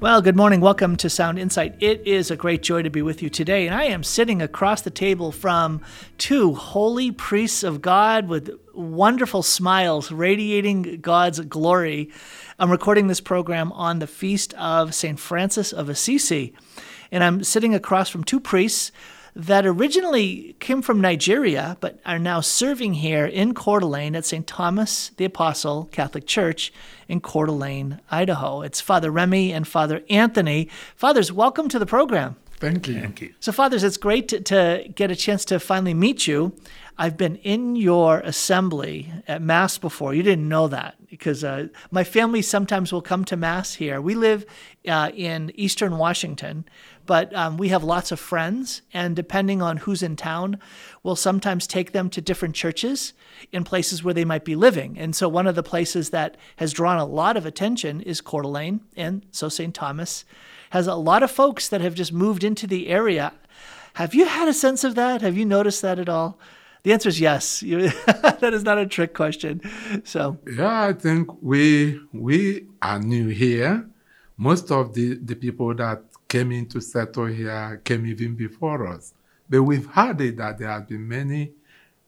Well, good morning. Welcome to Sound Insight. It is a great joy to be with you today. And I am sitting across the table from two holy priests of God with wonderful smiles radiating God's glory. I'm recording this program on the feast of St. Francis of Assisi. And I'm sitting across from two priests that originally came from Nigeria but are now serving here in Coeur d'Alene at St. Thomas the Apostle Catholic Church in Coeur d'Alene, Idaho. It's Father Remy and Father Anthony. Fathers, welcome to the program. Thank you. Thank you. So, fathers, it's great to, to, get a chance to finally meet you. I've been in your assembly at Mass before. You didn't know that because uh, my family sometimes will come to Mass here. We live uh, in Eastern Washington, but um, we have lots of friends, and depending on who's in town, we'll sometimes take them to different churches in places where they might be living. And so, one of the places that has drawn a lot of attention is Coeur d'Alene, and so St. Thomas has a lot of folks that have just moved into the area. Have you had a sense of that? Have you noticed that at all? The answer is yes. that is not a trick question. So yeah, I think we we are new here. Most of the, the people that came in to settle here came even before us. But we've heard it that there have been many,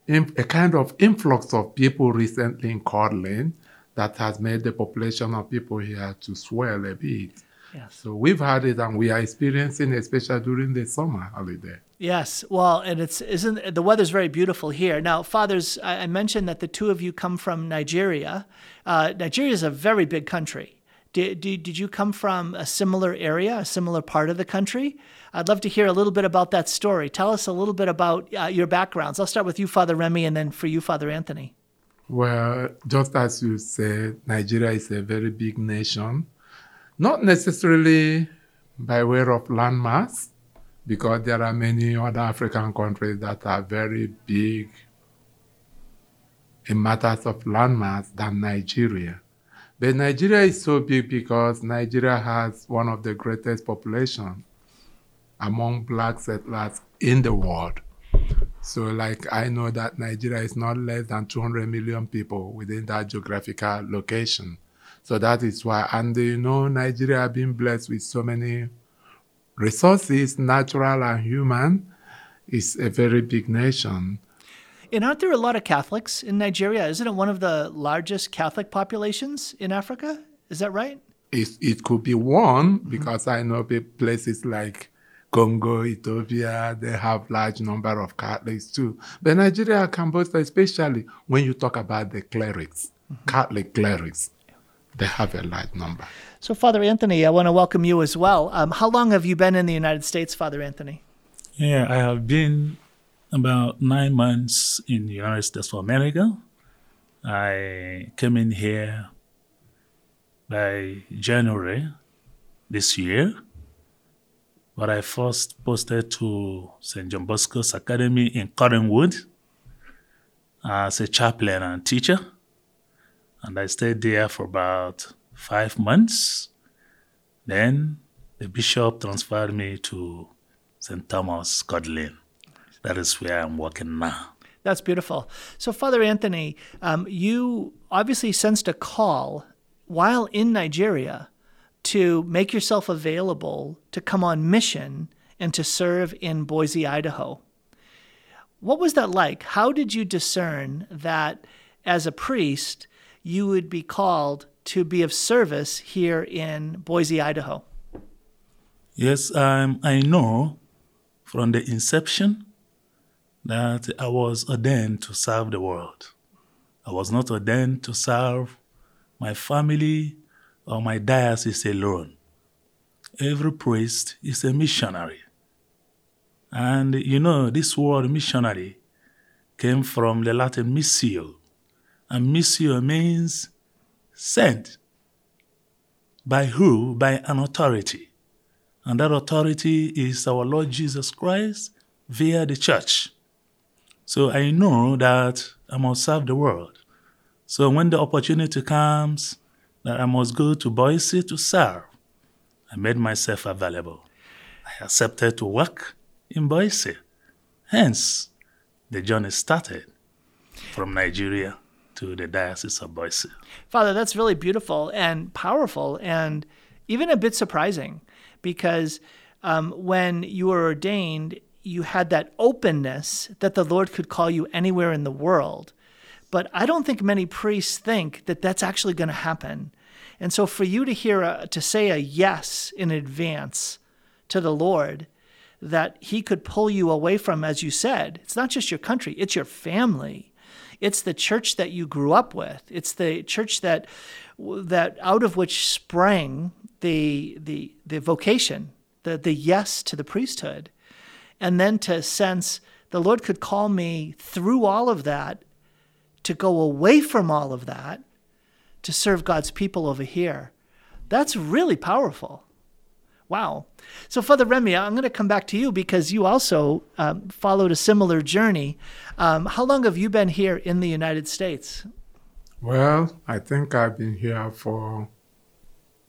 a kind of influx of people recently in d'Alene that has made the population of people here to swell a bit. Yes. So we've had it and we are experiencing, especially during the summer holiday. Yes, well, and it's isn't the weather's very beautiful here. Now, fathers, I, mentioned that the two of you come from Nigeria. Uh, Nigeria is a very big country. Did, did, did you come from a similar area, a similar part of the country? I'd love to hear a little bit about that story. Tell us a little bit about uh, your backgrounds. I'll start with you, Father Remy, and then for you, Father Anthony. Well, just as you said, Nigeria is a very big nation, not necessarily by way of landmass, because there are many other African countries that are very big in matters of landmass than Nigeria. But Nigeria is so big because Nigeria has one of the greatest population among black settlers in the world. So, like, I know that Nigeria is not less than 200 million people within that geographical location. So that is why, and you know, Nigeria been blessed with so many resources, natural and human. It's a very big nation. And aren't there a lot of Catholics in Nigeria? Isn't it one of the largest Catholic populations in Africa? Is that right? It, it could be one mm-hmm. because I know places like Congo, Ethiopia, they have large number of Catholics too. But Nigeria can boast, especially when you talk about the clerics, mm-hmm. Catholic clerics, they have a large number. So, Father Anthony, I want to welcome you as well. Um, how long have you been in the United States, Father Anthony? Yeah, I have been about nine months in the United States of America. I came in here by January this year, but I first posted to St. John Bosco's Academy in Cottonwood as a chaplain and teacher. And I stayed there for about five months. Then the bishop transferred me to St. Thomas, d'Alene that is where I'm working now. That's beautiful. So, Father Anthony, um, you obviously sensed a call while in Nigeria to make yourself available to come on mission and to serve in Boise, Idaho. What was that like? How did you discern that as a priest you would be called to be of service here in Boise, Idaho? Yes, um, I know from the inception that I was ordained to serve the world. I was not ordained to serve my family or my diocese alone. Every priest is a missionary. And you know, this word missionary came from the Latin missio, and missio means sent. By who? By an authority. And that authority is our Lord Jesus Christ via the church. So I know that I must serve the world. So when the opportunity comes that I must go to Boise to serve, I made myself available. I accepted to work in Boise. Hence, the journey started from Nigeria to the Diocese of Boise. Father, that's really beautiful and powerful. And even a bit surprising because um, when you were ordained, you had that openness that the Lord could call you anywhere in the world. But I don't think many priests think that that's actually going to happen. And so for you to hear a, to say a yes in advance to the Lord that he could pull you away from as you said, it's not just your country, it's your family. It's the church that you grew up with. It's the church that that out of which sprang the the the vocation, the the yes to the priesthood. And then to sense the Lord could call me through all of that to go away from all of that to serve God's people over here. That's really powerful. Wow. So, Father Remy, I'm going to come back to you because you also um, followed a similar journey. Um, how long have you been here in the United States? Well, I think I've been here for,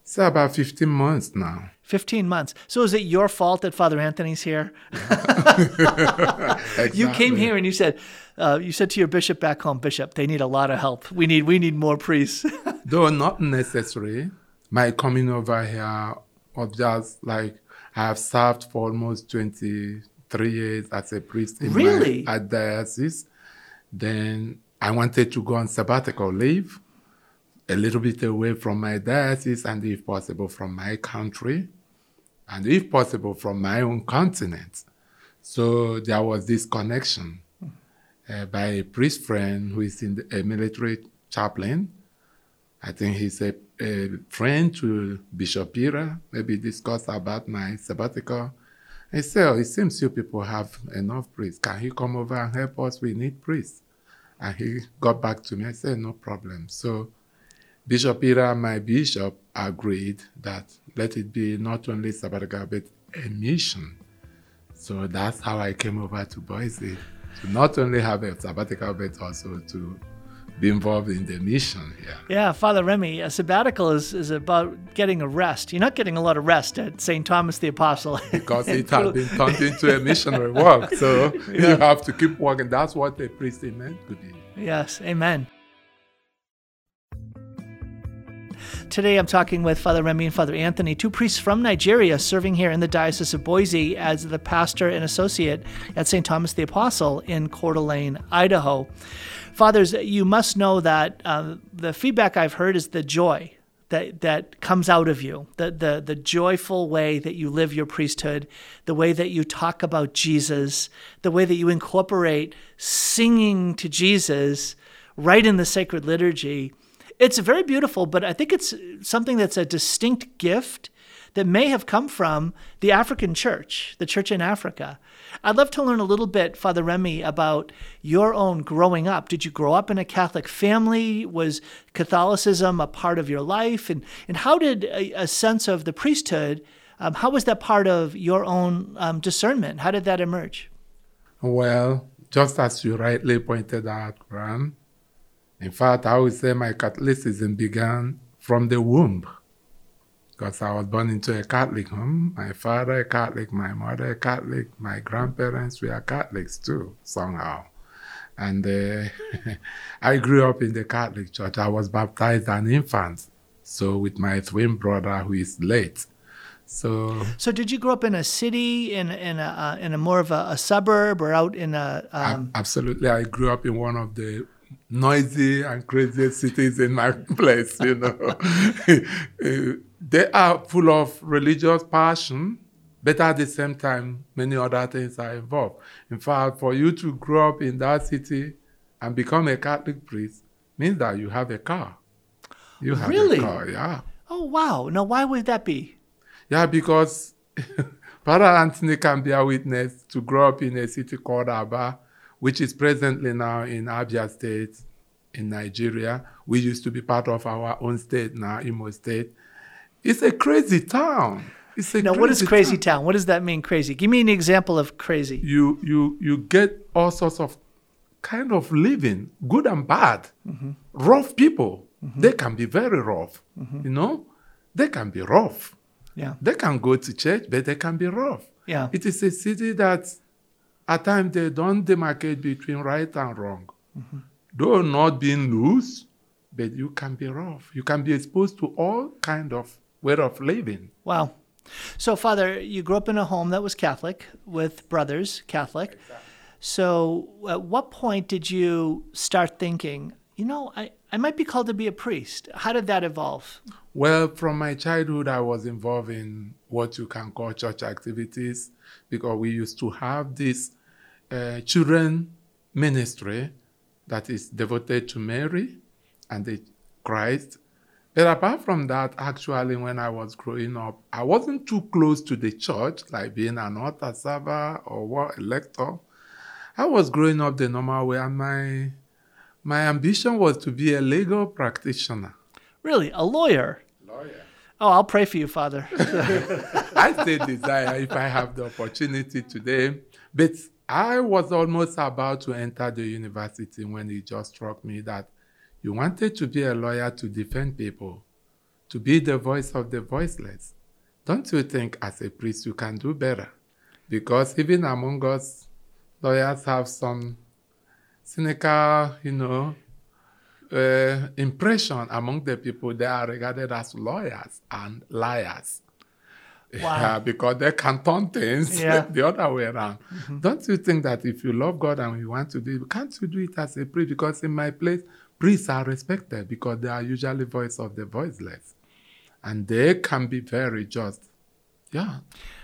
say, about 15 months now. 15 months. So, is it your fault that Father Anthony's here? exactly. You came here and you said, uh, you said to your bishop back home, Bishop, they need a lot of help. We need, we need more priests. Though not necessary, my coming over here was just like I have served for almost 23 years as a priest in Really? my diocese. Then I wanted to go on sabbatical leave, a little bit away from my diocese, and if possible, from my country, and if possible, from my own continent. So there was this connection uh, by a priest friend who is in the, a military chaplain. I think he's a, a friend to Bishop Pira, maybe discuss about my sabbatical. He said, oh, it seems you people have enough priests. Can he come over and help us? We need priests. And he got back to me. I said, no problem. So Bishop Pira, my bishop, agreed that let it be not only sabbatical, but a mission. So that's how I came over to Boise to not only have a sabbatical, but also to be involved in the mission here. yeah, Father Remy, a sabbatical is, is about getting a rest. You're not getting a lot of rest at St. Thomas the Apostle. Because it has been turned into a missionary work. So you have to keep working. That's what a priest meant to be. Yes, amen. Today I'm talking with Father Remy and Father Anthony, two priests from Nigeria serving here in the Diocese of Boise as the pastor and associate at St. Thomas the Apostle in Coeur d'Alene, Idaho. Fathers, you must know that uh, the feedback I've heard is the joy that that comes out of you the, the the joyful way that you live your priesthood the way that you talk about Jesus the way that you incorporate singing to Jesus right in the sacred liturgy it's very beautiful but i think it's something that's a distinct gift that may have come from the African church, the church in Africa. I'd love to learn a little bit, Father Remy, about your own growing up. Did you grow up in a Catholic family? Was Catholicism a part of your life? And, and how did a, a sense of the priesthood, um, how was that part of your own um, discernment? How did that emerge? Well, just as you rightly pointed out, Graham, in fact, I would say my Catholicism began from the womb. Because I was born into a Catholic home. My father a Catholic, my mother a Catholic, my grandparents were Catholics too, somehow. And uh, I grew up in the Catholic Church. I was baptized an infant, so with my twin brother who is late. So So, did you grow up in a city, in in a uh, in a more of a, a suburb, or out in a? Um, Absolutely. I grew up in one of the noisy and crazy cities in my place, you know. They are full of religious passion, but at the same time, many other things are involved. In fact, for you to grow up in that city and become a Catholic priest means that you have a car. You have Really? a car, yeah. oh wow! Now, why would that be? Yeah, because Father Anthony can be a witness to grow up in a city called Aba, which is presently now in Abia State in Nigeria. We used to be part of our own state now, Imo State. It's a crazy town. It's a Now, what is crazy town. town? What does that mean, crazy? Give me an example of crazy. You you you get all sorts of kind of living, good and bad. Mm-hmm. Rough people. Mm-hmm. They can be very rough. Mm-hmm. You know? They can be rough. Yeah, They can go to church, but they can be rough. yeah, It is a city that at times they don't demarcate between right and wrong. Though not being loose, but you can be rough. You can be exposed to all kind of way of living. Wow. So, Father, you grew up in a home that was Catholic with brothers, Catholic. So, at what point did you start thinking, you know, I, I might be called to be a priest? How did that evolve? Well, from my childhood, I was involved in what you can call church activities because we used to have this uh, children ministry that is devoted to Mary and the Christ. But apart from that, actually, when I was growing up, I wasn't too close to the church, like being an altar server or what a lector. I was growing up the normal way, and my my ambition was to be a legal practitioner. Really? A lawyer? Lawyer. Oh, I'll pray for you, Father. I still desire if I have the opportunity today. But I was almost about to enter the university when it just struck me that you wanted to be a lawyer to defend people, to be the voice of the voiceless. Don't you think, as a priest, you can do better? Because even among us, lawyers have some cynical, you know, uh, impression among the people they are regarded as lawyers and liars. Wow. Yeah, because they can turn things Yeah. the other way around. Don't you think that if you love God and you want to do it, can't you do it as a priest? Because in my place, priests are respected because they are usually voice of the voiceless. And they can be very just. Yeah.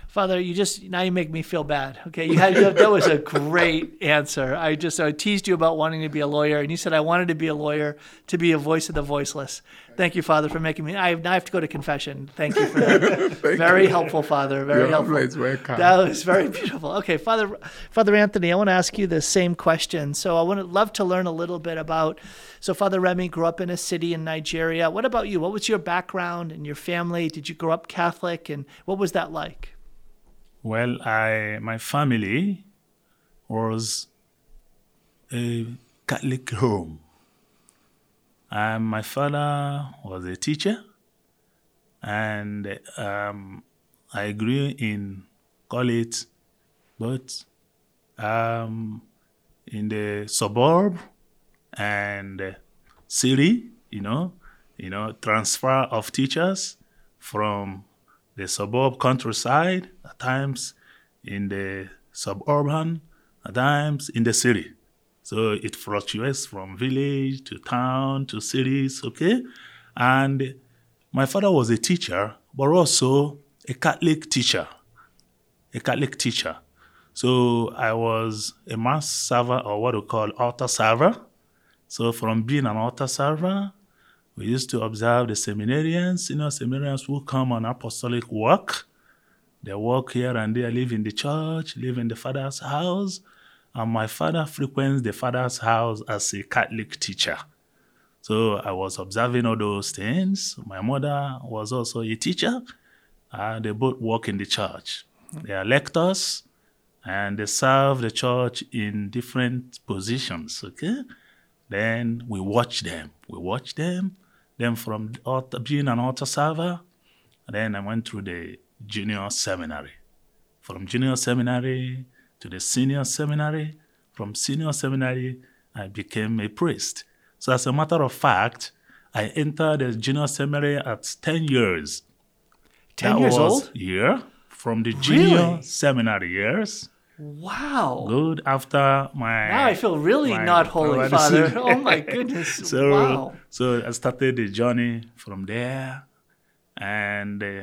Father, you just now you make me feel bad. Okay, you had that was a great answer. I just I teased you about wanting to be a lawyer, and you said I wanted to be a lawyer to be a voice of the voiceless. Thank you, Father, for making me. I now I have to go to confession. Thank you for that. very helpful, Father. Very You're helpful. That was very beautiful. Okay, Father, Father Anthony, I want to ask you the same question. So I would love to learn a little bit about. So Father Remy grew up in a city in Nigeria. What about you? What was your background and your family? Did you grow up Catholic, and what was that like? Well, I my family was a Catholic home. And my father was a teacher, and um, I grew in it, but um, in the suburb and city, you know, you know, transfer of teachers from the suburb countryside, at times in the suburban, at times in the city. So it fluctuates from village to town to cities, okay? And my father was a teacher, but also a Catholic teacher. A Catholic teacher. So I was a mass server or what we call altar server. So from being an altar server, we used to observe the seminarians, you know, seminarians who come on apostolic work. They work here and there, live in the church, live in the father's house. And my father frequents the father's house as a Catholic teacher. So I was observing all those things. My mother was also a teacher. Uh, they both work in the church. They are lectors and they serve the church in different positions, okay? Then we watch them. We watch them. Then from altar, being an altar server, then I went through the junior seminary. From junior seminary to the senior seminary. From senior seminary, I became a priest. So as a matter of fact, I entered the junior seminary at 10 years. 10 That years was, old? Yeah, from the junior Really? seminary years. Wow. Good after my. Now I feel really not holy, Father. Oh my goodness. so, wow. so I started the journey from there, and uh,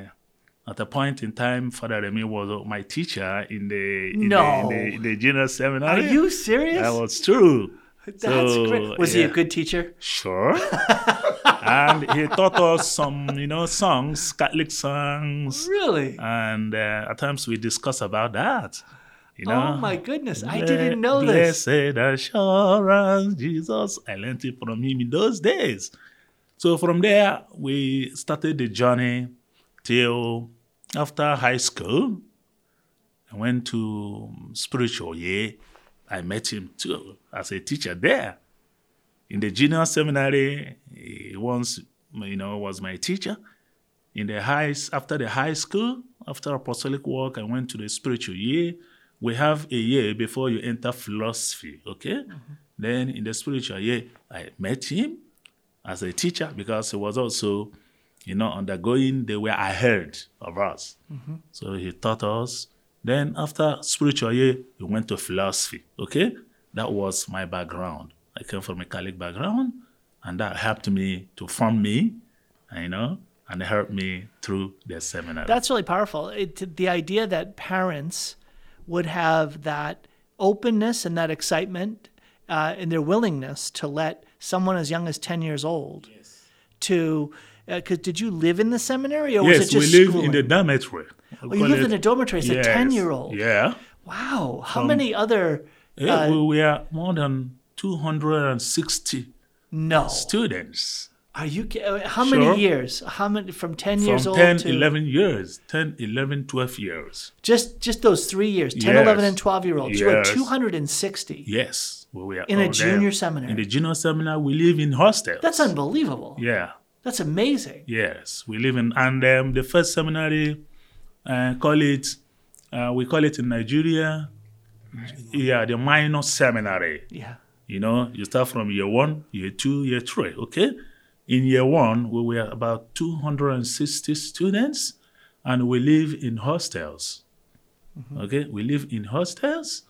at a point in time, Father Remy was my teacher in the in, No. the, in, the, in the junior Are you serious? That was true. That's So, great. Was he a good teacher? Sure. and he taught us some, you know, songs, Catholic songs, Really? and uh, at times we discuss about that. You know. Oh my goodness. I didn't know Ble- this. Blessed assurance, Jesus. I learned it from him in those days. So from there, we started the journey till after high school. I went to spiritual year. I met him too as a teacher there. In the junior seminary, he once, you know, was my teacher. In the high, after the high school, after apostolic work, I went to the spiritual year. We have a year before you enter philosophy, okay? Mm-hmm. Then in the spiritual year, I met him as a teacher because he was also you know, undergoing, they were ahead of us. Mm-hmm. So he taught us. Then after spiritual year, we went to philosophy. Okay, that was my background. I came from a Catholic background, and that helped me to form me, you know, and helped me through the seminar. That's really powerful. It, the idea that parents would have that openness and that excitement uh, and their willingness to let someone as young as 10 years old to because did you live in the seminary or was it just we live schooling? in the dormitory. oh, you lived in a dormitory as a 10 year old Yeah. wow how many other Yeah, uh, we were more than 260 no students are you uh, how Sure. many years how many from 10 from years 10, old to 11 years, 10, 11, 12 years. just just those three years 10 11 and 12 year olds you had Yes. 260 Yes, we are In a junior there. seminary. In the junior seminary, we live in hostels. that's unbelievable yeah, that's amazing yes, we live in, and um, the first seminary, uh, call it, uh, we call it in Nigeria, yeah, the minor seminary. yeah You know, you start from year one, year two, year three, okay? In year one, we were about 260 students, and we live in hostels. Okay, we live in hostels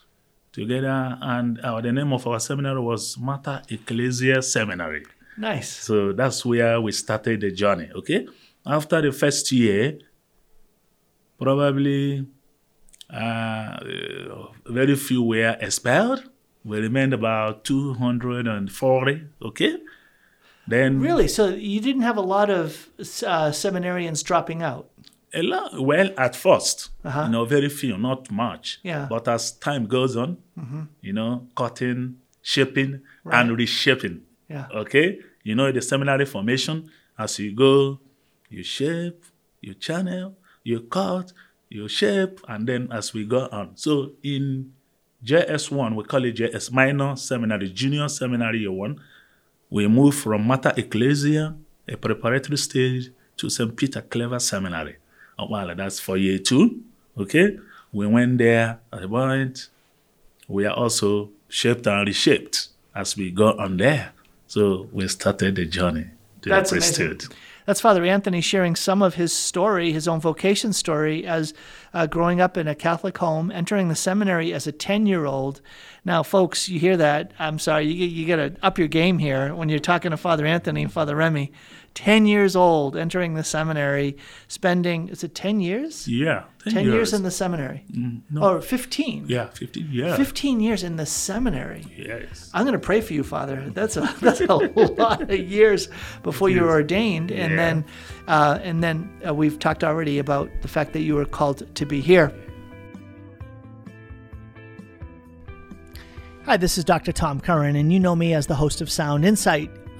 together, and uh, the name of our seminary was Mater Ecclesia Seminary. nice So that's where we started the journey, okay? After the first year, probably uh, very few were expelled. We remained about 240, okay? Then Really? So you didn't have a lot of uh, seminarians dropping out? a lot, well, at 1st Uh-huh. you know, very few, not much. Yeah. But as time goes on, you know, cutting, shaping, and reshaping. Yeah. Okay? You know, the seminary formation, as you go, you shape, you channel, you cut, you shape, and then as we go on. So in JS1, we call it JS minor seminary, junior seminary year one, we moved from Mater Ecclesia, a preparatory stage, to St. Peter Claver Seminary. Oh, well, that's for year two. Okay? We went there at the point. We are also shaped and reshaped as we go on there. So we started the journey to That's the amazing. That's Father Anthony sharing some of his story, his own vocation story, as uh, growing up in a Catholic home, entering the seminary as a 10 year old. Now, folks, you hear that. I'm sorry, you, you got to up your game here when you're talking to Father Anthony and Father Remy. 10 years old, entering the seminary, spending, is it 10 years? Yeah. 10, 10 years. in the seminary. Or 15. Yeah, 15 years. 15 years in the seminary. Yes. I'm going to pray for you, Father. That's a that's a lot of years before you were ordained, and Yeah. then uh, and then uh, we've talked already about the fact that you were called to be here. Hi, this is Dr. Tom Curran, and you know me as the host of Sound Insight.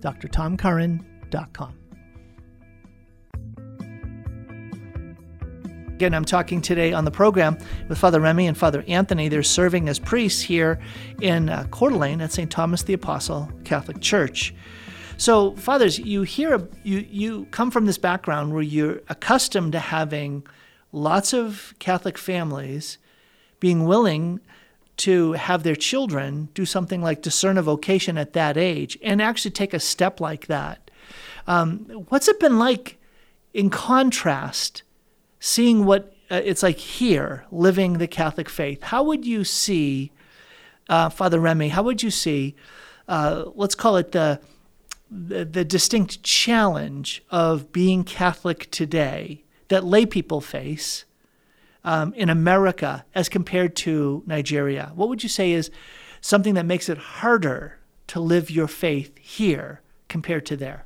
drtomcurran.com. Again, I'm talking today on the program with Father Remy and Father Anthony. They're serving as priests here in uh, Coeur d'Alene at St. Thomas the Apostle Catholic Church. So, fathers, you hear you you come from this background where you're accustomed to having lots of Catholic families being willing to have their children do something like discern a vocation at that age and actually take a step like that. Um, what's it been like in contrast, seeing what uh, it's like here, living the Catholic faith? How would you see, uh, Father Remy, how would you see, uh, let's call it the, the, the distinct challenge of being Catholic today that lay people face? Um, in America as compared to Nigeria? What would you say is something that makes it harder to live your faith here compared to there?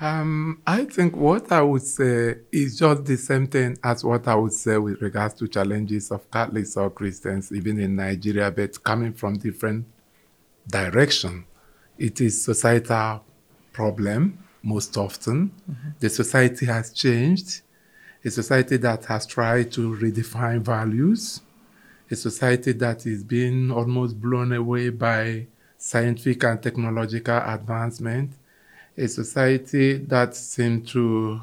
Um, I think what I would say is just the same thing as what I would say with regards to challenges of Catholics or Christians, even in Nigeria, but coming from different direction. It is societal problem most often. The society has changed. A society that has tried to redefine values. A society that is being almost blown away by scientific and technological advancement. A society that seems to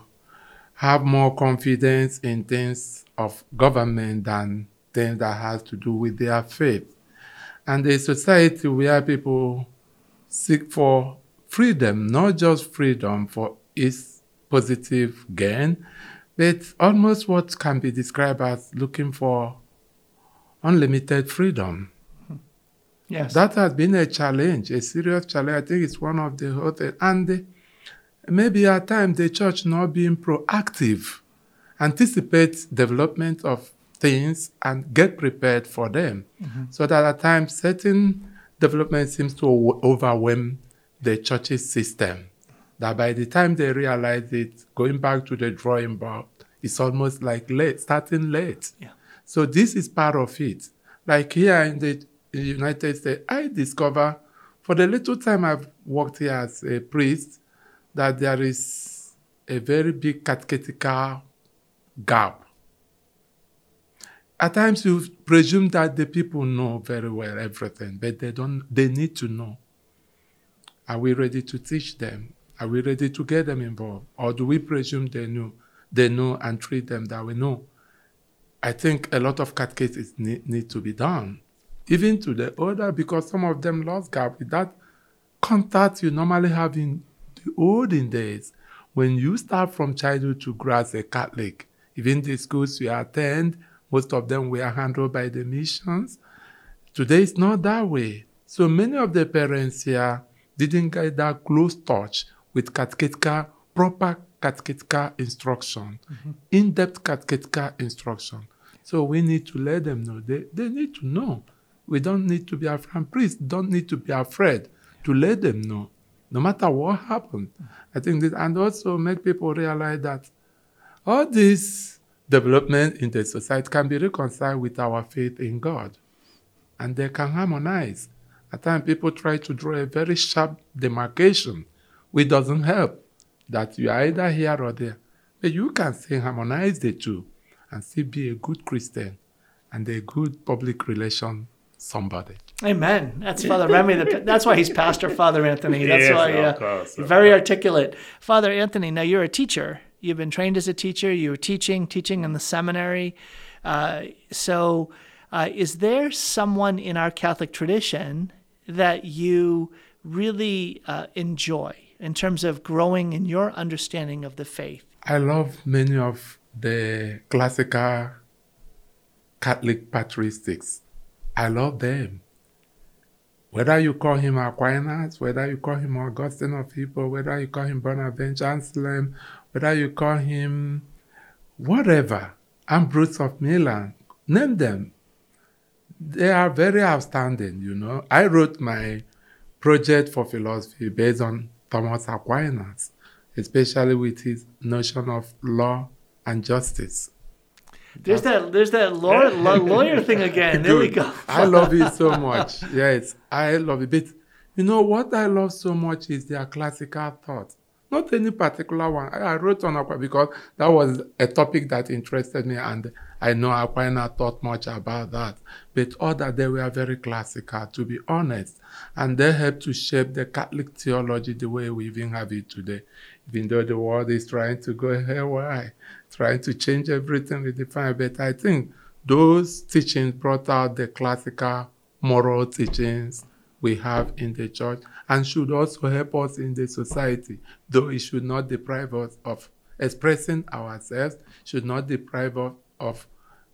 have more confidence in things of government than things that has to do with their faith. And a society where people seek for freedom, not just freedom for its positive gain, but almost what can be described as looking for unlimited freedom. Yes. That has been a challenge, a serious challenge. I think it's one of the hottest. And the- maybe at times the church not being proactive, anticipate development of things and get prepared for them. Mm-hmm. So that at times certain development seems to overwhelm the church's system. That by the time they realize it, going back to the drawing board, it's almost like late, starting late. Yeah. So this is part of it. Like here in the United States, I discover for the little time I've worked here as a priest that there is a very big catechetical gap. At times you presume that the people know very well everything, but they don't they need to know. Are we ready to teach them? Are we ready to get them involved? Or do we presume they know they know and treat them that we know? I think a lot of catechesis need, need to be done, even to the older, because some of them lost gap with that contact you normally have in the olden days. When you start from childhood to grow as a Catholic, even the schools you attend, most of them were handled by the missions. Today it's not that way. So many of the parents here didn't get that close touch with catechetical, proper catechetical instruction, mm-hmm. in-depth catechetical instruction. So we need to let them know. They, they need to know. We don't need to be afraid. Priests don't need to be afraid to let them know, no matter what happens. I think this, and also make people realize that all this development in the society can be reconciled with our faith in God, and they can harmonize. At times, people try to draw a very sharp demarcation, which doesn't help. That you are either here or there, but you can say harmonize the two, and still be a good Christian and a good public relation somebody. Amen. That's Father Remy. The, that's why he's Pastor Father Anthony. That's Yes, why of uh, course, of very course. articulate. Father Anthony, now you're a teacher. You've been trained as a teacher. You were teaching, teaching in the seminary. Uh, so, uh, is there someone in our Catholic tradition that you really uh, enjoy in terms of growing in your understanding of the faith? I love many of the classical Catholic patristics. I love them. Whether you call him Aquinas, whether you call him Augustine of Hippo, whether you call him Bonaventure Anselm, whether you call him whatever, Ambrose of Milan, name them. They are very outstanding, you know. I wrote my project for philosophy based on Thomas Aquinas, especially with his notion of law and justice. There's that. There's that lawyer, law- lawyer thing again. There we go. I love it so much. Yes, I love it. But you know what I love so much is their classical thought. Not any particular one. I, I wrote on Aquinas because that was a topic that interested me, and I know Aquinas thought much about that. But other, they were very classical, to be honest, and they helped to shape the Catholic theology the way we even have it today. Even though the world is trying to go haywire, trying to change everything we define, but I think those teachings brought out the classical moral teachings we have in the church and should also help us in the society, though it should not deprive us of expressing ourselves, should not deprive us of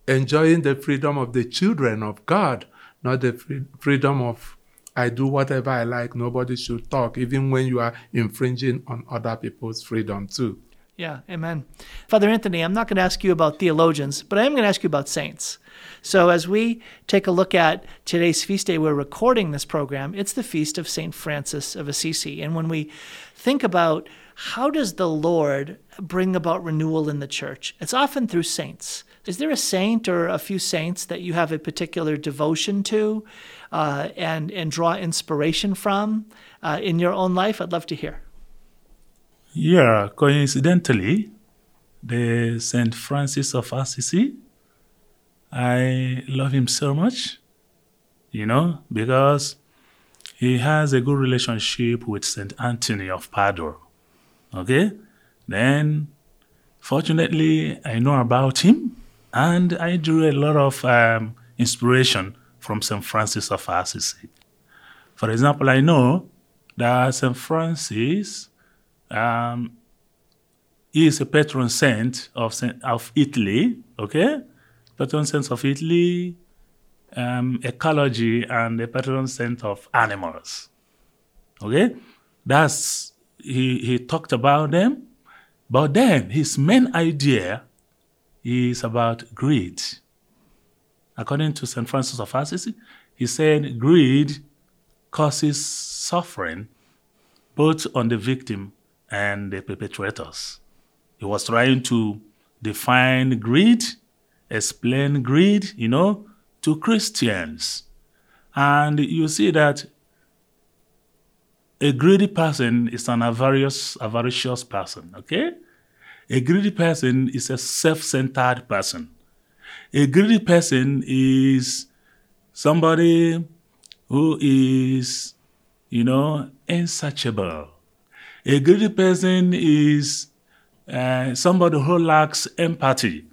enjoying the freedom of the children of God, not the free- freedom of I do whatever I like, nobody should talk, even when you are infringing on other people's freedom too. Yeah, amen. Father Anthony, I'm not going to ask you about theologians, but I am going to ask you about saints. So, as we take a look at today's feast day, we're recording this program. It's the feast of St. Francis of Assisi. And when we think about how does the Lord bring about renewal in the church, it's often through saints. Is there a saint or a few saints that you have a particular devotion to uh, and, and draw inspiration from uh, in your own life? I'd love to hear. Yeah, coincidentally, the Saint Francis of Assisi, I love him so much, you know, because he has a good relationship with Saint Anthony of Padua. Okay? Then, fortunately, I know about him and I drew a lot of um, inspiration from St. Francis of Assisi. For example, I know that St. Francis um, is a patron saint of, Saint, of Italy, okay? Patron saint of Italy, um, ecology, and a patron saint of animals, okay? That's, he, he talked about them, but then his main idea is about greed. According to St. Francis of Assisi, he said greed causes suffering both on the victim and the perpetrators. He was trying to define greed, explain greed, you know, to Christians. And you see that a greedy person is an avaricious, avaricious person, okay? A greedy person is a self centered person. A greedy person is somebody who is, you know, insatiable. A greedy person is uh, somebody who lacks empathy.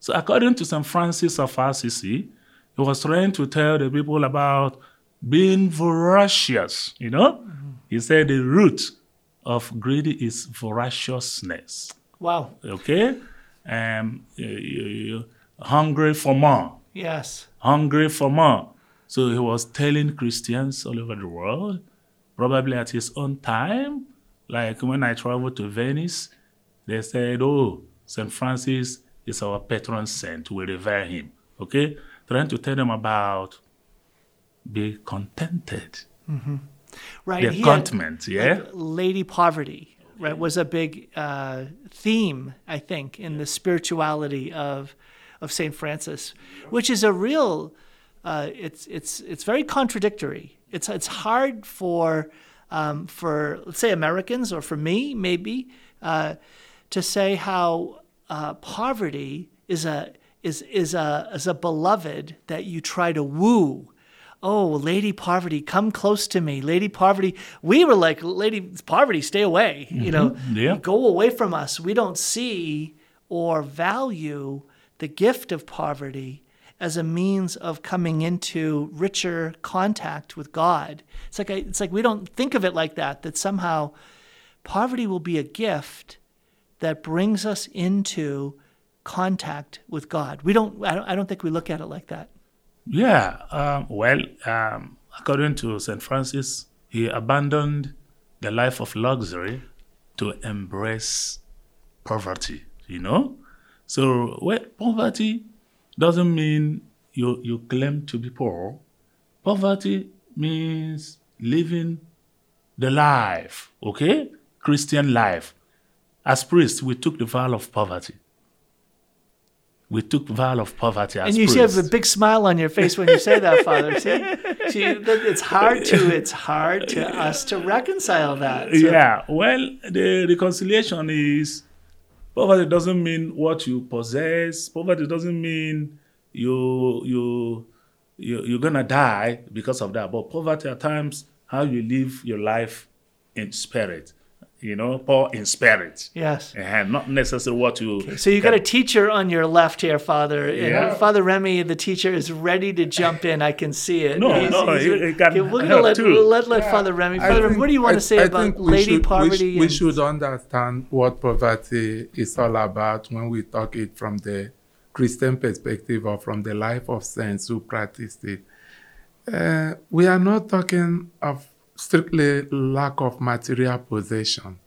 So, according to St. Francis of Assisi, he was trying to tell the people about being voracious, you know? Mm-hmm. He said the root of greedy is voraciousness. Wow. Okay? Um, you, you, hungry for more. Yes. Hungry for more. So he was telling Christians all over the world, probably at his own time. Like when I traveled to Venice, they said, Oh, St. Francis is our patron saint. We revere him. Okay? Trying to tell them about be contented. Mm-hmm. Right. The contentment, yeah? Like Lady Poverty, right, was a big uh, theme, I think, in the spirituality of, of St. Francis, which is a real uh, it's it's it's very contradictory. It's it's hard for um, for let's say Americans or for me maybe uh, to say how uh, poverty is a is is a is a beloved that you try to woo. Oh, Lady Poverty, come close to me. Lady Poverty, we were like, Lady Poverty, stay away. Mm-hmm. You know, yeah. go away from us. We don't see or value the gift of poverty as a means of coming into richer contact with God. It's like I, it's like we don't think of it like that. That somehow poverty will be a gift that brings us into contact with God. We don't. I don't, I don't think we look at it like that. Yeah. Um, well, um, according to Saint Francis, he abandoned the life of luxury to embrace poverty. You know, so well, poverty doesn't mean you, you claim to be poor. Poverty means living the life, okay? Christian life. As priests, we took the vow of poverty. We took vow of poverty as And you priests. have a big smile on your face when you say that, Father. See, See it's hard to it's hard to us to reconcile that. So. Yeah. Well, the reconciliation is Poverty doesn't mean what you possess. Poverty doesn't mean you you you you're gonna die because of that. But poverty at times how you live your life in spirit you know, poor in spirit. Yes. And not necessarily what you. Okay. So you got a teacher on your left here, Father. Yeah. Father Remy, the teacher, is ready to jump in. I can see it. No, he's, no, he's, he, he okay, we're gonna let, too. let let yeah. Father Remy. Father, think, what do you want I, to say I about lady should, poverty? We, we should understand what poverty is all about when we talk it from the Christian perspective or from the life of saints who practiced it. Uh, we are not talking of strictly lack of material possession.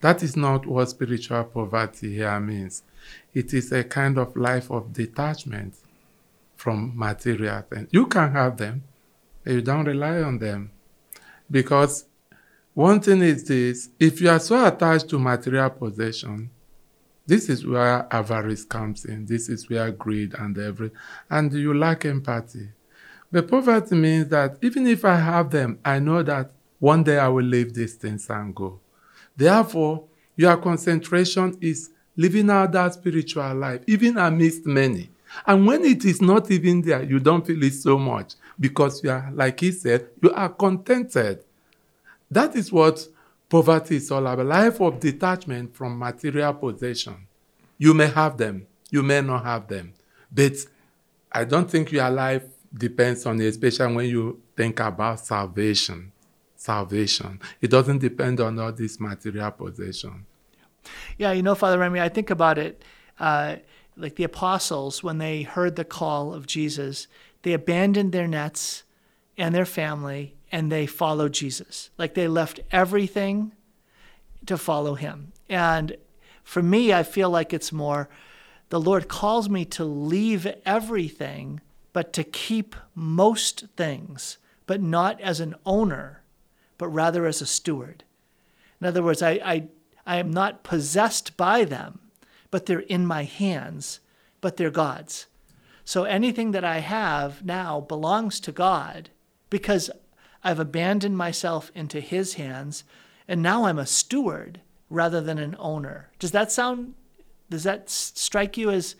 That is not what spiritual poverty here means. It is a kind of life of detachment from material things. You can have them, but you don't rely on them. Because one thing is this if you are so attached to material possession, this is where avarice comes in. This is where greed and every and you lack empathy. But poverty means that even if I have them, I know that one day I will leave these things and go. Therefore, Your concentration is living out that spiritual life, even amidst many. And when it is not even there, you don't feel it so much because you are, like he said, you are contented. That is what poverty is all about life of detachment from material possession. You may have them, you may not have them. But I don't think your life depends on it, especially when you think about salvation. Salvation. It doesn't depend on all this material possession. Yeah, you know, Father Remy, I think about it uh, like the apostles, when they heard the call of Jesus, they abandoned their nets and their family and they followed Jesus. Like they left everything to follow him. And for me, I feel like it's more the Lord calls me to leave everything, but to keep most things, but not as an owner, but rather as a steward. In other words, I, I, I am not possessed by them, but they're in my hands, but they're God's. So anything that I have now belongs to God because I've abandoned myself into His hands, and now I'm a steward rather than an owner. Does that sound? Does that strike you as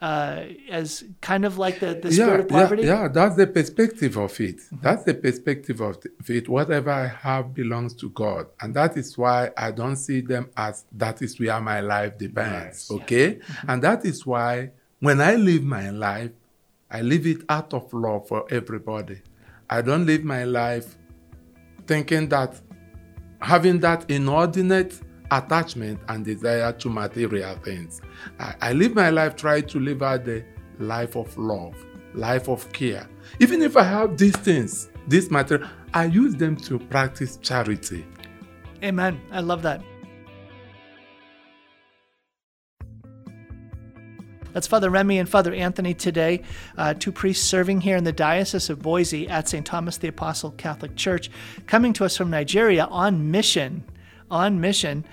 uh, as kind of like the, the spirit yeah, of poverty? Yeah, yeah, that's the perspective of it. Mm-hmm. That's the perspective of it. Whatever I have belongs to God. And that is why I don't see them as that is where my life depends. Yes. Okay? Yeah. Mm-hmm. And that is why when I live my life, I live it out of love for everybody. I don't live my life thinking that having that inordinate attachment and desire to material things. I, I live my life trying to live out the life of love, life of care. Even if I have these things, this material, I use them to practice charity. Amen. I love that. That's Father Remy and Father Anthony today, uh, two priests serving here in the Diocese of Boise at St. Thomas the Apostle Catholic Church, coming to us from Nigeria on mission. On mission.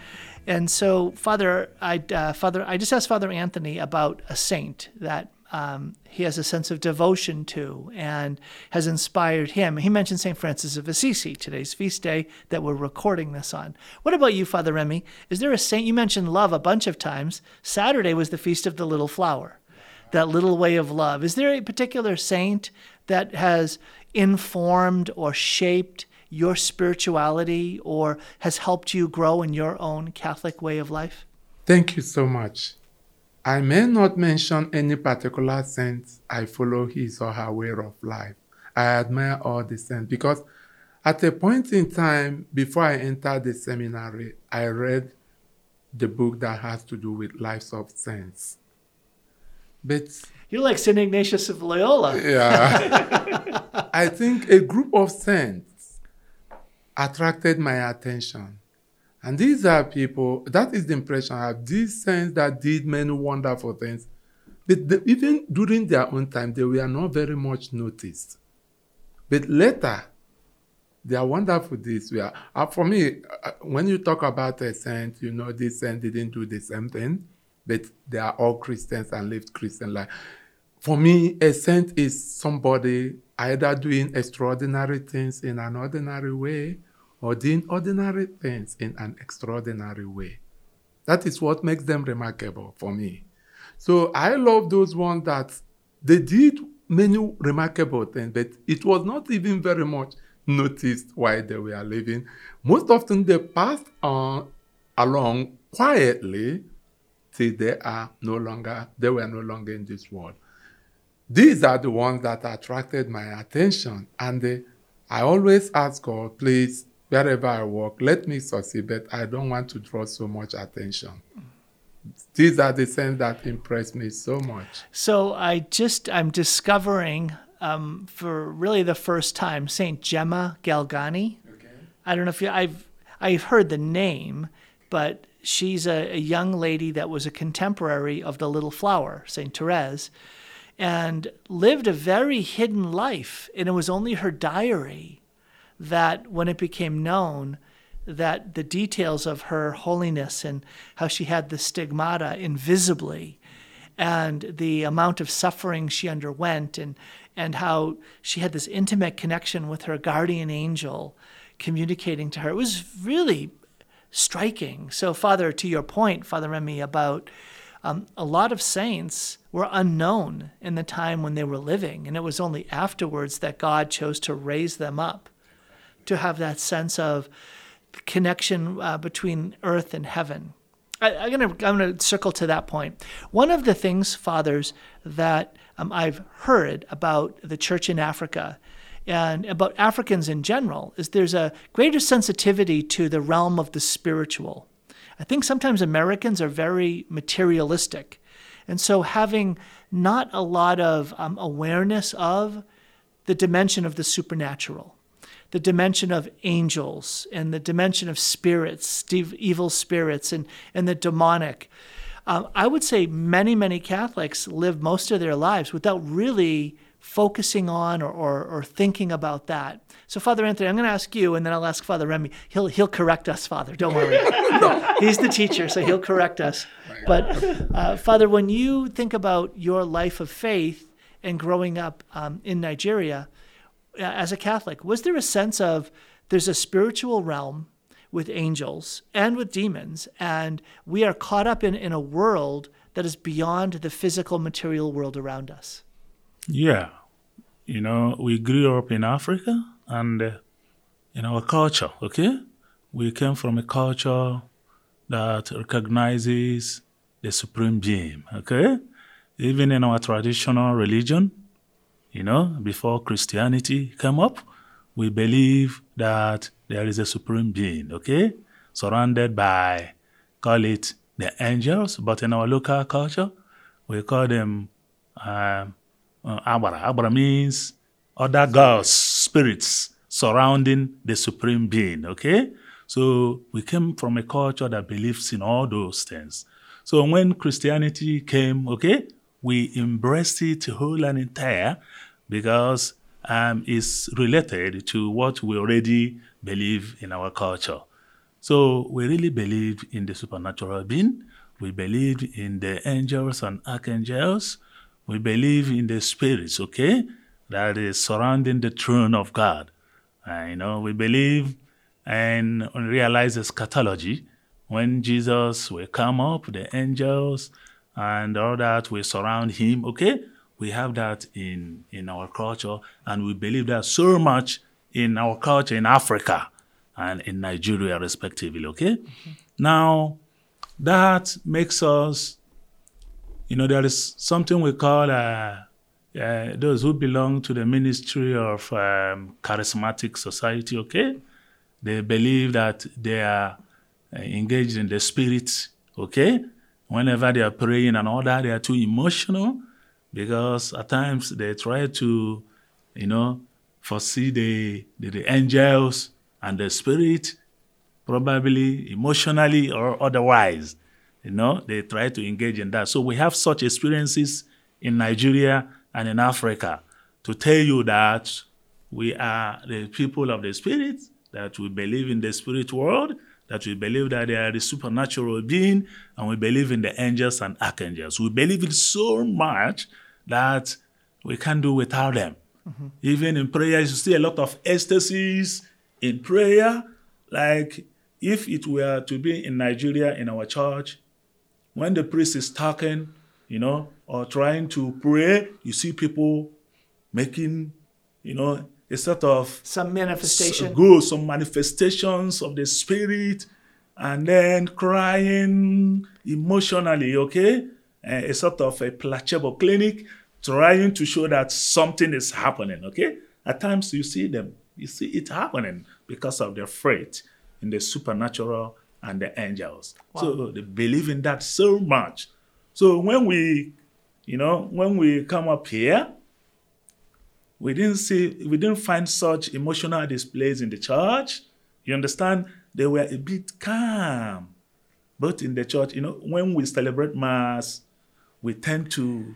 And so, Father, I, uh, Father, I just asked Father Anthony about a saint that um, he has a sense of devotion to and has inspired him. He mentioned St. Francis of Assisi, today's feast day that we're recording this on. What about you, Father Remy? Is there a saint? You mentioned love a bunch of times. Saturday was the Feast of the Little Flower, that little way of love. Is there a particular saint that has informed or shaped your spirituality or has helped you grow in your own Catholic way of life? Thank you so much. I may not mention any particular saint I follow his or her way of life. I admire all the saints because at a point in time before I entered the seminary, I read the book that has to do with lives of saints. But you're like St. Ignatius of Loyola. Yeah. I think a group of saints attracted my attention. And these are people, that is the impression I have, these saints that did many wonderful things. But the, even during their own time, they were not very much noticed. But later, their wonderful deeds were, uh, for me, uh, when you talk about a saint, you know, this saint didn't do the same thing, but they are all Christians and lived Christian life. For me, a saint is somebody either doing extraordinary things in an ordinary way or doing ordinary things in an extraordinary way. That is what makes them remarkable for me. So I love those ones that they did many remarkable things, but it was not even very much noticed while they were living. Most often they passed on along quietly till they are no longer they were no longer in this world. These are the ones that attracted my attention, and they, I always ask God, please wherever I work, let me succeed, but I don't want to draw so much attention. These are the things that impress me so much. So I just, I'm discovering um, for really the first time Saint Gemma Galgani. Okay. I don't know if you, I've, I've heard the name, but she's a, a young lady that was a contemporary of the Little Flower, Saint Therese, and lived a very hidden life. And it was only her diary that when it became known that the details of her holiness and how she had the stigmata invisibly and the amount of suffering she underwent and and how she had this intimate connection with her guardian angel communicating to her it was really striking. So, Father, to your point, Father Remy, about um, a lot of saints were unknown in the time when they were living, and it was only afterwards that God chose to raise them up to have that sense of connection uh, between earth and heaven. I, am gonna I'm gonna circle to that point. One of the things, fathers, that um, I've heard about the church in Africa and about Africans in general is there's a greater sensitivity to the realm of the spiritual. I think sometimes Americans are very materialistic. And so having not a lot of um, awareness of the dimension of the supernatural, the dimension of angels and the dimension of spirits, evil spirits, and, and the demonic. Um, I would say many, many Catholics live most of their lives without really focusing on or, or, or thinking about that. So, Father Anthony, I'm going to ask you, and then I'll ask Father Remy. He'll he'll correct us, Father. Don't worry. He's the teacher, so he'll correct us. But, uh, Father, when you think about your life of faith and growing up um, in Nigeria uh, as a Catholic, was there a sense of there's a spiritual realm with angels and with demons, and we are caught up in, in a world that is beyond the physical material world around us? Yeah. You know, we grew up in Africa and uh, in our culture, okay? We came from a culture that recognizes the supreme being, okay? Even in our traditional religion, you know, before Christianity came up, we believe that there is a supreme being, okay? Surrounded by, call it the angels, but in our local culture, we call them um, uh. Agbara means other gods, spirits surrounding the supreme being. Okay? So we came from a culture that believes in all those things. So when Christianity came, okay, we embraced it whole and entire because um, it's related to what we already believe in our culture. So we really believe in the supernatural being. We believe in the angels and archangels. We believe in the spirits, okay, that is surrounding the throne of God. Uh, you know, we believe and realize eschatology. When Jesus will come up, the angels and all that will surround him, okay? We have that in, in our culture, and we believe that so much in our culture in Africa and in Nigeria, respectively, okay? Mm-hmm. Now, that makes us you know, there is something we call uh, uh, those who belong to the ministry of um, charismatic society, okay? They believe that they are Eh, engaged in the spirit, okay? Whenever they are praying and all that, they are too emotional because at times they try to, you know, foresee the, the, the angels and the spirit, probably emotionally or otherwise. You know, they try to engage in that. So we have such experiences in Nigeria and in Africa to tell you that we are the people of the spirit, that we believe in the spirit world, that we believe that they are the supernatural being, and we believe in the angels and archangels. We believe it so much that we can't do without them. Mm-hmm. Even in prayer, you see a lot of ecstasies in prayer. Like if it were to be in Nigeria in our church, when the priest is talking, you know, or trying to pray, you see people making, you know, a sort of some manifestation. Go, some manifestations of the spirit, and then crying emotionally, okay? Uh, a sort of a placebo clinic, trying to show that something is happening, okay? At times you see them, you see it happening because of their faith in the supernatural and the angels. Wow. So they believe in that so much. So when we, you know, when we come up here, we didn't see, we didn't find such emotional displays in the church. You understand? They were a bit calm. But in the church, you know, when we celebrate Mass, we tend to,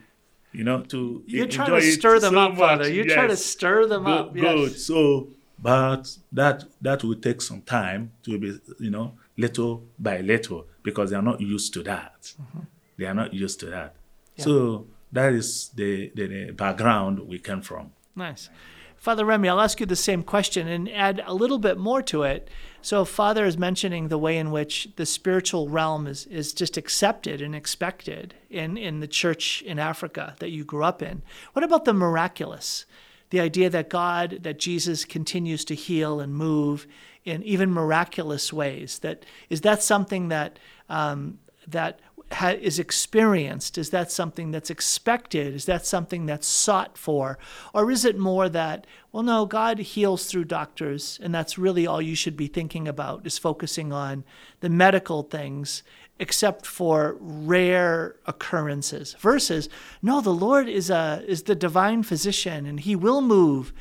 you know, to You're trying to stir them so up, much. Father. You're yes. trying to stir them good, up. Good. Yes. So, but that that will take some time to be, you know, little by little because they are not used to that. Mm-hmm. They are not used to that. Yeah. So that is the, the, the, background we came from. Nice. Father Remy, I'll ask you the same question and add a little bit more to it. So, Father is mentioning the way in which the spiritual realm is, is just accepted and expected in, in the church in Africa that you grew up in. What about the miraculous? The idea that God, that Jesus continues to heal and move in even miraculous ways. That is that something that um, that ha- is experienced? Is that something that's expected? Is that something that's sought for? Or is it more that, well, no, God heals through doctors, and that's really all you should be thinking about is focusing on the medical things, except for rare occurrences. Versus, no, the Lord is, a, is the divine physician, and he will move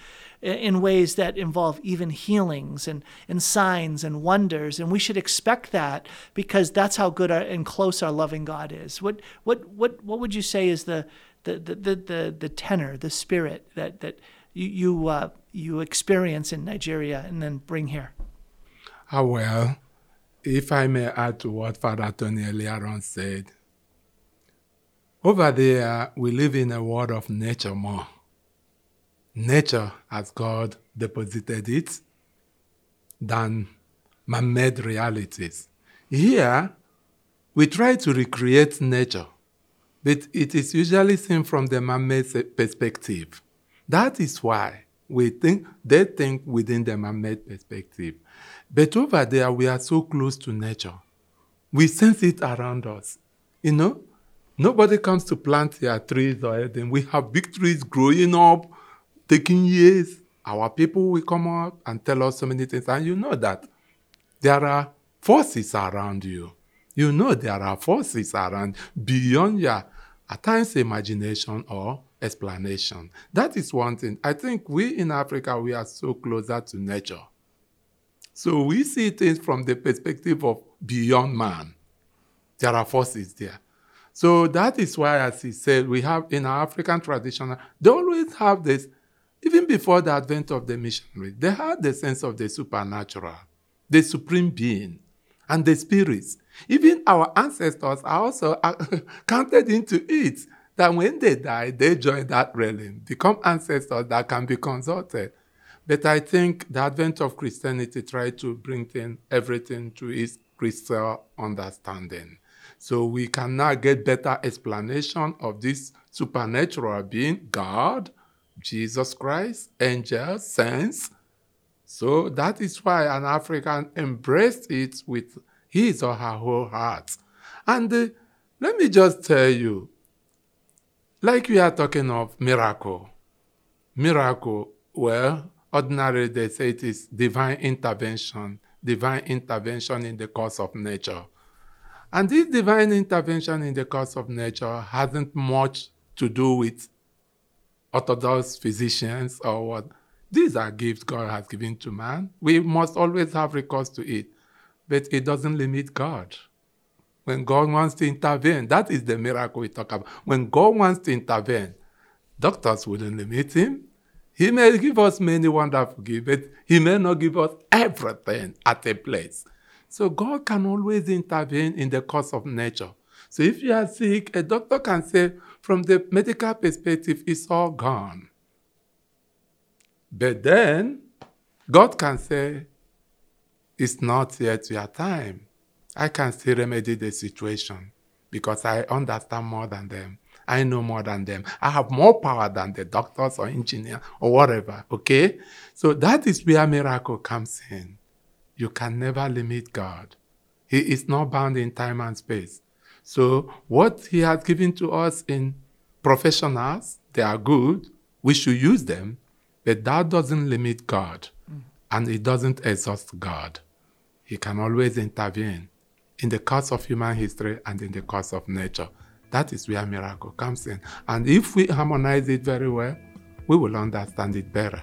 in ways that involve even healings and, and signs and wonders. And we should expect that because that's how good our, and close our loving God is. What, what, what, what would you say is the, the, the, the, the, the tenor, the spirit that, that you, you, uh, you experience in Nigeria and then bring here? Ah, well, if I may add to what Father Tony earlier said, over there, we live in a world of nature more nature as God deposited it than man made realities. Here, we try to recreate nature, but it is usually seen from the man made perspective. That is why we think they think within the man made perspective. But over there, we are so close to nature. We sense it around us. You know, nobody comes to plant their trees or anything. We have big trees growing up taking years. Our people will come up and tell us so many things. And you know that there are forces around you. You know there are forces around beyond your, at times, imagination or explanation. That is one thing. I think we in Africa, we are so closer to nature. So we see things from the perspective of beyond man. There are forces there. So that is why, as he said, we have in our African tradition, they always have this even before the advent of the missionaries, they had the sense of the supernatural, the supreme being, and the spirits. Even our ancestors are also uh, counted into it. That when they die, they join that realm, become ancestors that can be consulted. But I think the advent of Christianity tried to bring in everything to its crystal understanding. So we can now get better explanation of this supernatural being, God, Jesus Christ, angels, saints. So that is why an African embraced it with his or her whole heart. And uh, let me just tell you, like we are talking of miracle, miracle, well, ordinarily they say it is divine intervention, divine intervention in the course of nature. And this divine intervention in the course of nature hasn't much to do with orthodox physicians or what. These are gifts God has given to man. We must always have recourse to it. But it doesn't limit God. When God wants to intervene, that is the miracle we talk about. When God wants to intervene, doctors wouldn't limit him. He may give us many wonderful gifts, but he may not give us everything at a place. So God can always intervene in the course of nature. So if you are sick, a doctor can say, from the medical perspective, it's all gone. But then, God can say, it's not yet your time. I can still remedy the situation because I understand more than them. I know more than them. I have more power than the doctors or engineer or whatever. Okay? So that is where miracle comes in. You can never limit God. He is not bound in time and space. So what he has given to us in professionals, they are good. We should use them, but that doesn't limit God, and it doesn't exhaust God. He can always intervene in the course of human history and in the course of nature. That is where miracle comes in. And if we harmonize it very well, we will understand it better.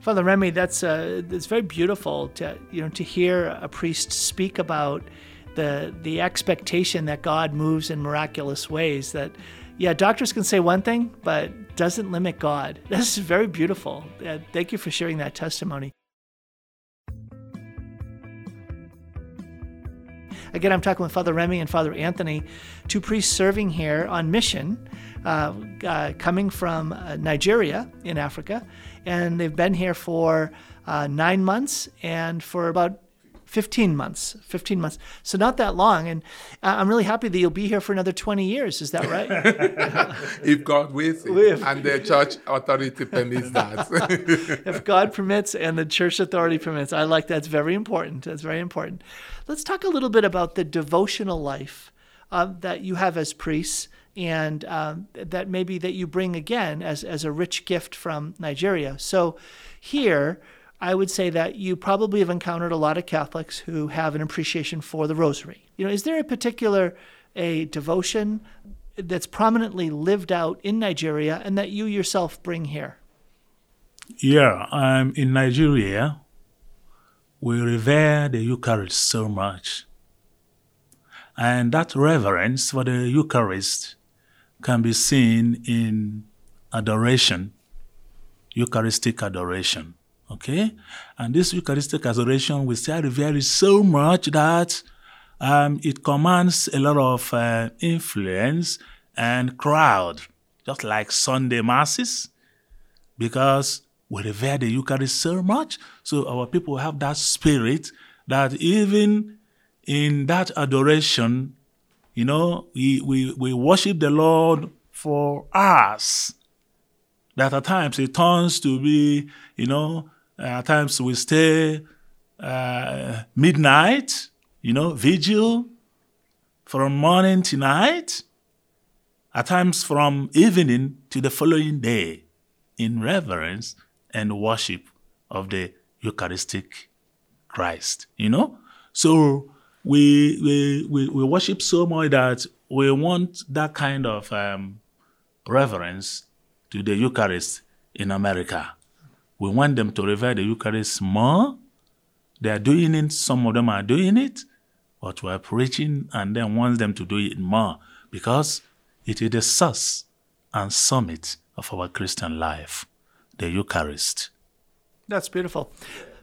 Father Remy, that's uh, it's very beautiful to you know to hear a priest speak about the the expectation that God moves in miraculous ways that yeah, doctors can say one thing, but doesn't limit God. This is very beautiful. Uh, thank you for sharing that testimony. Again, I'm talking with Father Remy and Father Anthony, two priests serving here on mission uh, uh, coming from uh, Nigeria in Africa, and they've been here for uh, nine months and for about 15 months 15 months. So not that long and uh, i'm really happy that you'll be here for another 20 years is that right? If God wills If- and the church authority permits that. if god permits and the church authority permits i like that's very important that's very important. Let's talk a little bit about the devotional life uh, that you have as priests and um, that maybe that you bring again as, as a rich gift from nigeria. So here I would say that you probably have encountered a lot of Catholics who have an appreciation for the rosary. You know, is there a particular a devotion that's prominently lived out in Nigeria and that you yourself bring here? Yeah, um, in Nigeria, we revere the Eucharist so much. And that reverence for the Eucharist can be seen in adoration, Eucharistic adoration. Okay? And this Eucharistic adoration, we still revere so much that um, it commands a lot of uh, influence and crowd, just like Sunday masses because we revere the Eucharist so much. So our people have that spirit that even in that adoration, you know, we, we, we worship the Lord for us. That at times it turns to be, you know, at times we stay uh, midnight, you know, vigil from morning to night, at times from evening to the following day in reverence and worship of the Eucharistic Christ. You know? So we we, we, we worship so much that we want that kind of um, reverence to the Eucharist in America. We want them to revere the Eucharist more. They are doing it, some of them are doing it, but we're preaching and then want them to do it more because it is the source and summit of our Christian life, the Eucharist. That's beautiful.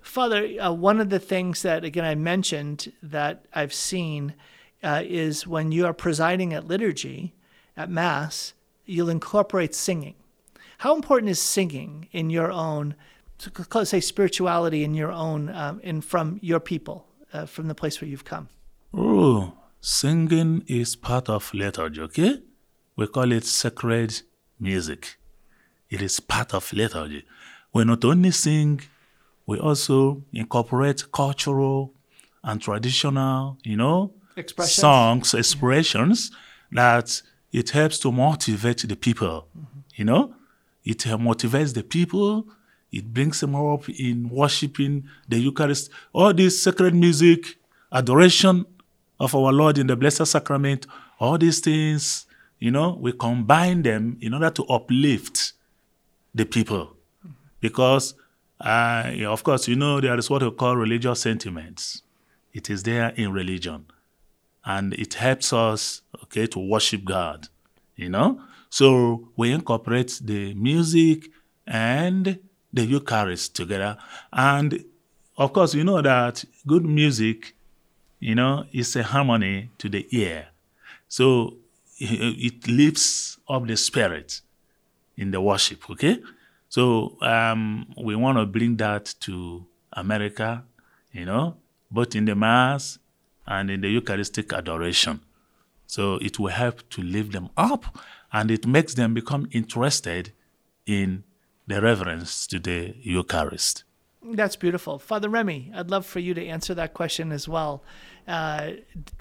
Father, uh, one of the things that, again, I mentioned that I've seen uh, is when you are presiding at liturgy, at Mass, you'll incorporate singing. How important is singing in your own, say, spirituality in your own, um, in from your people, uh, from the place where you've come? Oh, singing is part of liturgy, okay? We call it sacred music. It is part of liturgy. We not only sing, we also incorporate cultural and traditional, you know, Expressions. songs, expressions that it helps to motivate the people, you know? It motivates the people. It brings them up in worshiping the Eucharist. All this sacred music, adoration of our Lord in the Blessed Sacrament, all these things, you know, we combine them in order to uplift the people. Because, uh, of course, you know, there is what we call religious sentiments. It is there in religion. And it helps us, okay, to worship God, you know? So we incorporate the music and the Eucharist together. And of course, you know that good music, you know, is a harmony to the ear. So it lifts up the spirit in the worship, okay? So um, we want to bring that to America, you know, both in the Mass and in the Eucharistic adoration. So it will help to lift them up and it makes them become interested in the reverence to the Eucharist. That's beautiful. Father Remy, I'd love for you to answer that question as well. Uh,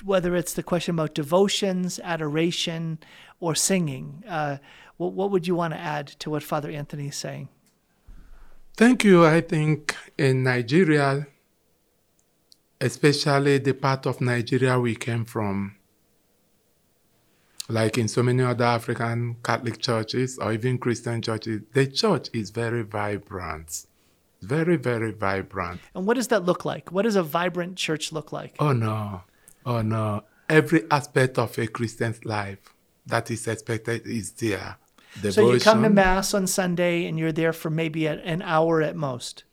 whether it's the question about devotions, adoration, or singing, uh, what, what would you want to add to what Father Anthony is saying? Thank you. I think in Nigeria, especially the part of Nigeria we came from, like in so many other African Catholic churches or even Christian churches, the church is very vibrant. Very, very vibrant. And what does that look like? What does a vibrant church look like? Oh no, oh no. Every aspect of a Christian's life that is expected is there. So you come to Mass on Sunday and you're there for maybe an hour at most.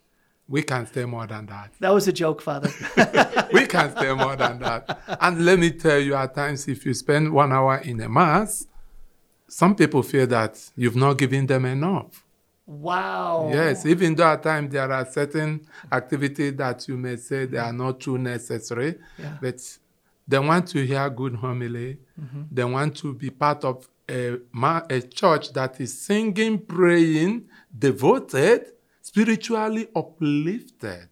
We can stay more than that. That was a joke, Father. we can stay more than that. And let me tell you, at times, if you spend one hour in a mass, some people feel that you've not given them enough. Wow. Yes, even though at times there are certain activities that you may say they are not too necessary, Yeah. but they want to hear good homily. Mm-hmm. They want to be part of a, a church that is singing, praying, devoted, spiritually uplifted.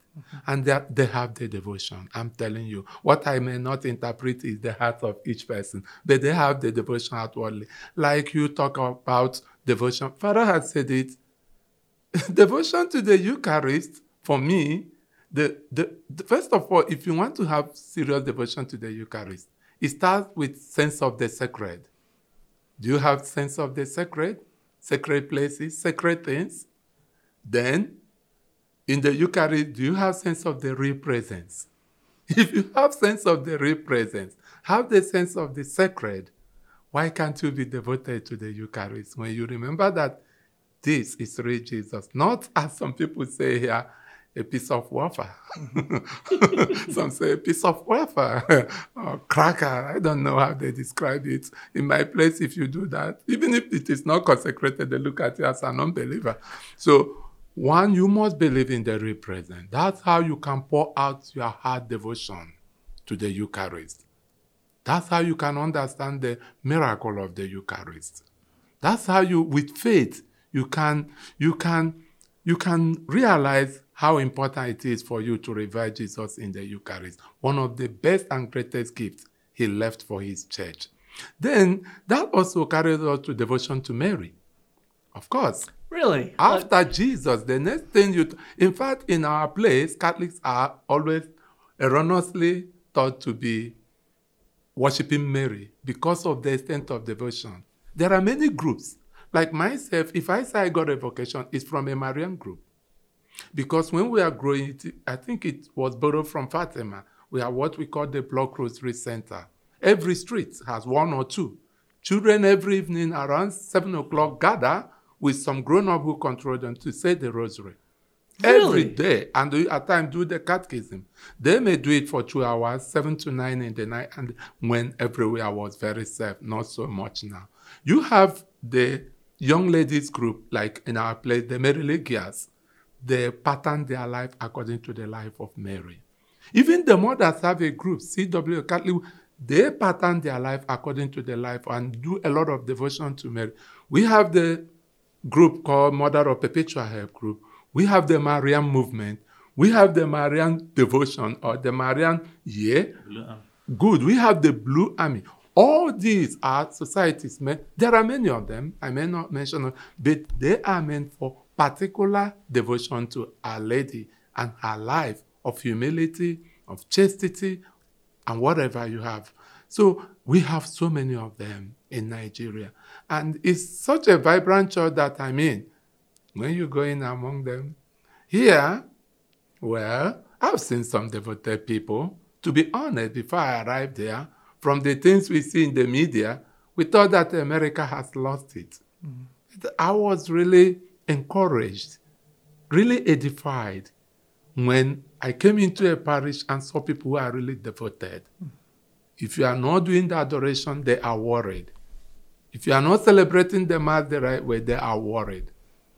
And they, they have the devotion. I'm telling you, what I may not interpret is the heart of each person, but they have the devotion outwardly. Like you talk about devotion, Father has said it devotion to the Eucharist, for me, the, the, the- first of all, if you want to have serious devotion to the Eucharist, it starts with sense of the sacred. Do you have sense of the sacred? Sacred places, sacred things? Then, in the Eucharist, do you have sense of the real presence? If you have sense of the real presence, have the sense of the sacred, why can't you be devoted to the Eucharist when you remember that this is real Jesus, not as some people say here, a piece of wafer. some say a piece of wafer or cracker. I don't know how they describe it. In my place, if you do that, even if it is not consecrated, they look at you as an unbeliever. So, one, you must believe in the real present. That's how you can pour out your heart devotion to the Eucharist. That's how you can understand the miracle of the Eucharist. That's how you, with faith, you can, you can, you can realize how important it is for you to revere Jesus in the Eucharist. One of the best and greatest gifts he left for his church. Then that also carries us to devotion to Mary. Of course, Really? after Jesus, the next thing you, in fact, in our place, Catholics are always erroneously thought to be worshiping Mary because of the extent of devotion. There are many groups. Like myself, if I say I got a vocation, it's from a Marian group. Because when we are growing, I think it was borrowed from Fatima. We are what we call the Block Rosary Center. Every street has one or two. Children every evening around 7 o'clock gather with some grown up who control them to say the rosary. Every Really? day, and at times do the catechism. They may do it for two hours, seven to nine in the night, and when everywhere was very safe, not so much now. You have the young ladies group, like in our place, the Mary Marilegias. They pattern their life according to the life of Mary. Even the mothers have a group, CW Catholic, they pattern their life according to the life and do a lot of devotion to Mary. We have the group called Mother of Perpetual Help Group. We have the Marian movement. We have the Marian devotion or the Marian year. Good. We have the Blue Army. All these are societies. There are many of them. I may not mention them, but they are meant for particular devotion to Our Lady and her life of humility, of chastity, and whatever you have. So we have so many of them in Nigeria. And it's such a vibrant church that I mean, when you go in among them, here, well, I've seen some devoted people. To be honest, before I arrived there, from the things we see in the media, we thought that America has lost it. Mm-hmm. I was really encouraged, really edified when I came into a parish and saw people who are really devoted. Mm. If you are not doing the adoration, they are worried. If you are not celebrating the Mass the right way, they are worried.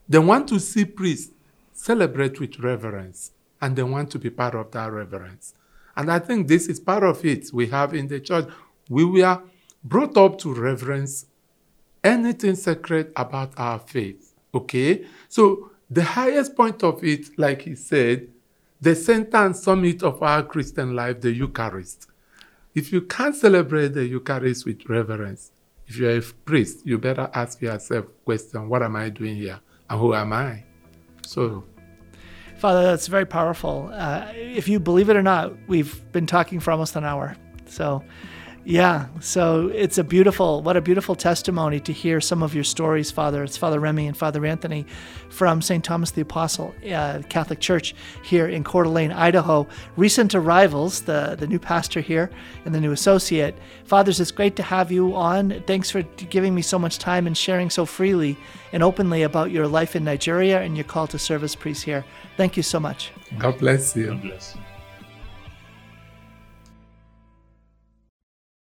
They want to see priests celebrate with reverence, and they want to be part of that reverence. And I think this is part of it we have in the church. We were brought up to reverence anything sacred about our faith. Okay? So the highest point of it, like he said, the center and summit of our Christian life, the Eucharist. If you can't celebrate the Eucharist with reverence, if you're a priest, you better ask yourself question, what am I doing here? And who am I? So Father, that's very powerful. Uh, if you believe it or not, we've been talking for almost an hour. So, yeah, so it's a beautiful, what a beautiful testimony to hear some of your stories, Father. It's Father Remy and Father Anthony from St. Thomas the Apostle uh, Catholic Church here in Coeur d'Alene, Idaho. Recent arrivals, the, the new pastor here and the new associate. Fathers, it's great to have you on. Thanks for giving me so much time and sharing so freely and openly about your life in Nigeria and your call to service priest here. Thank you so much. God bless you. God bless you.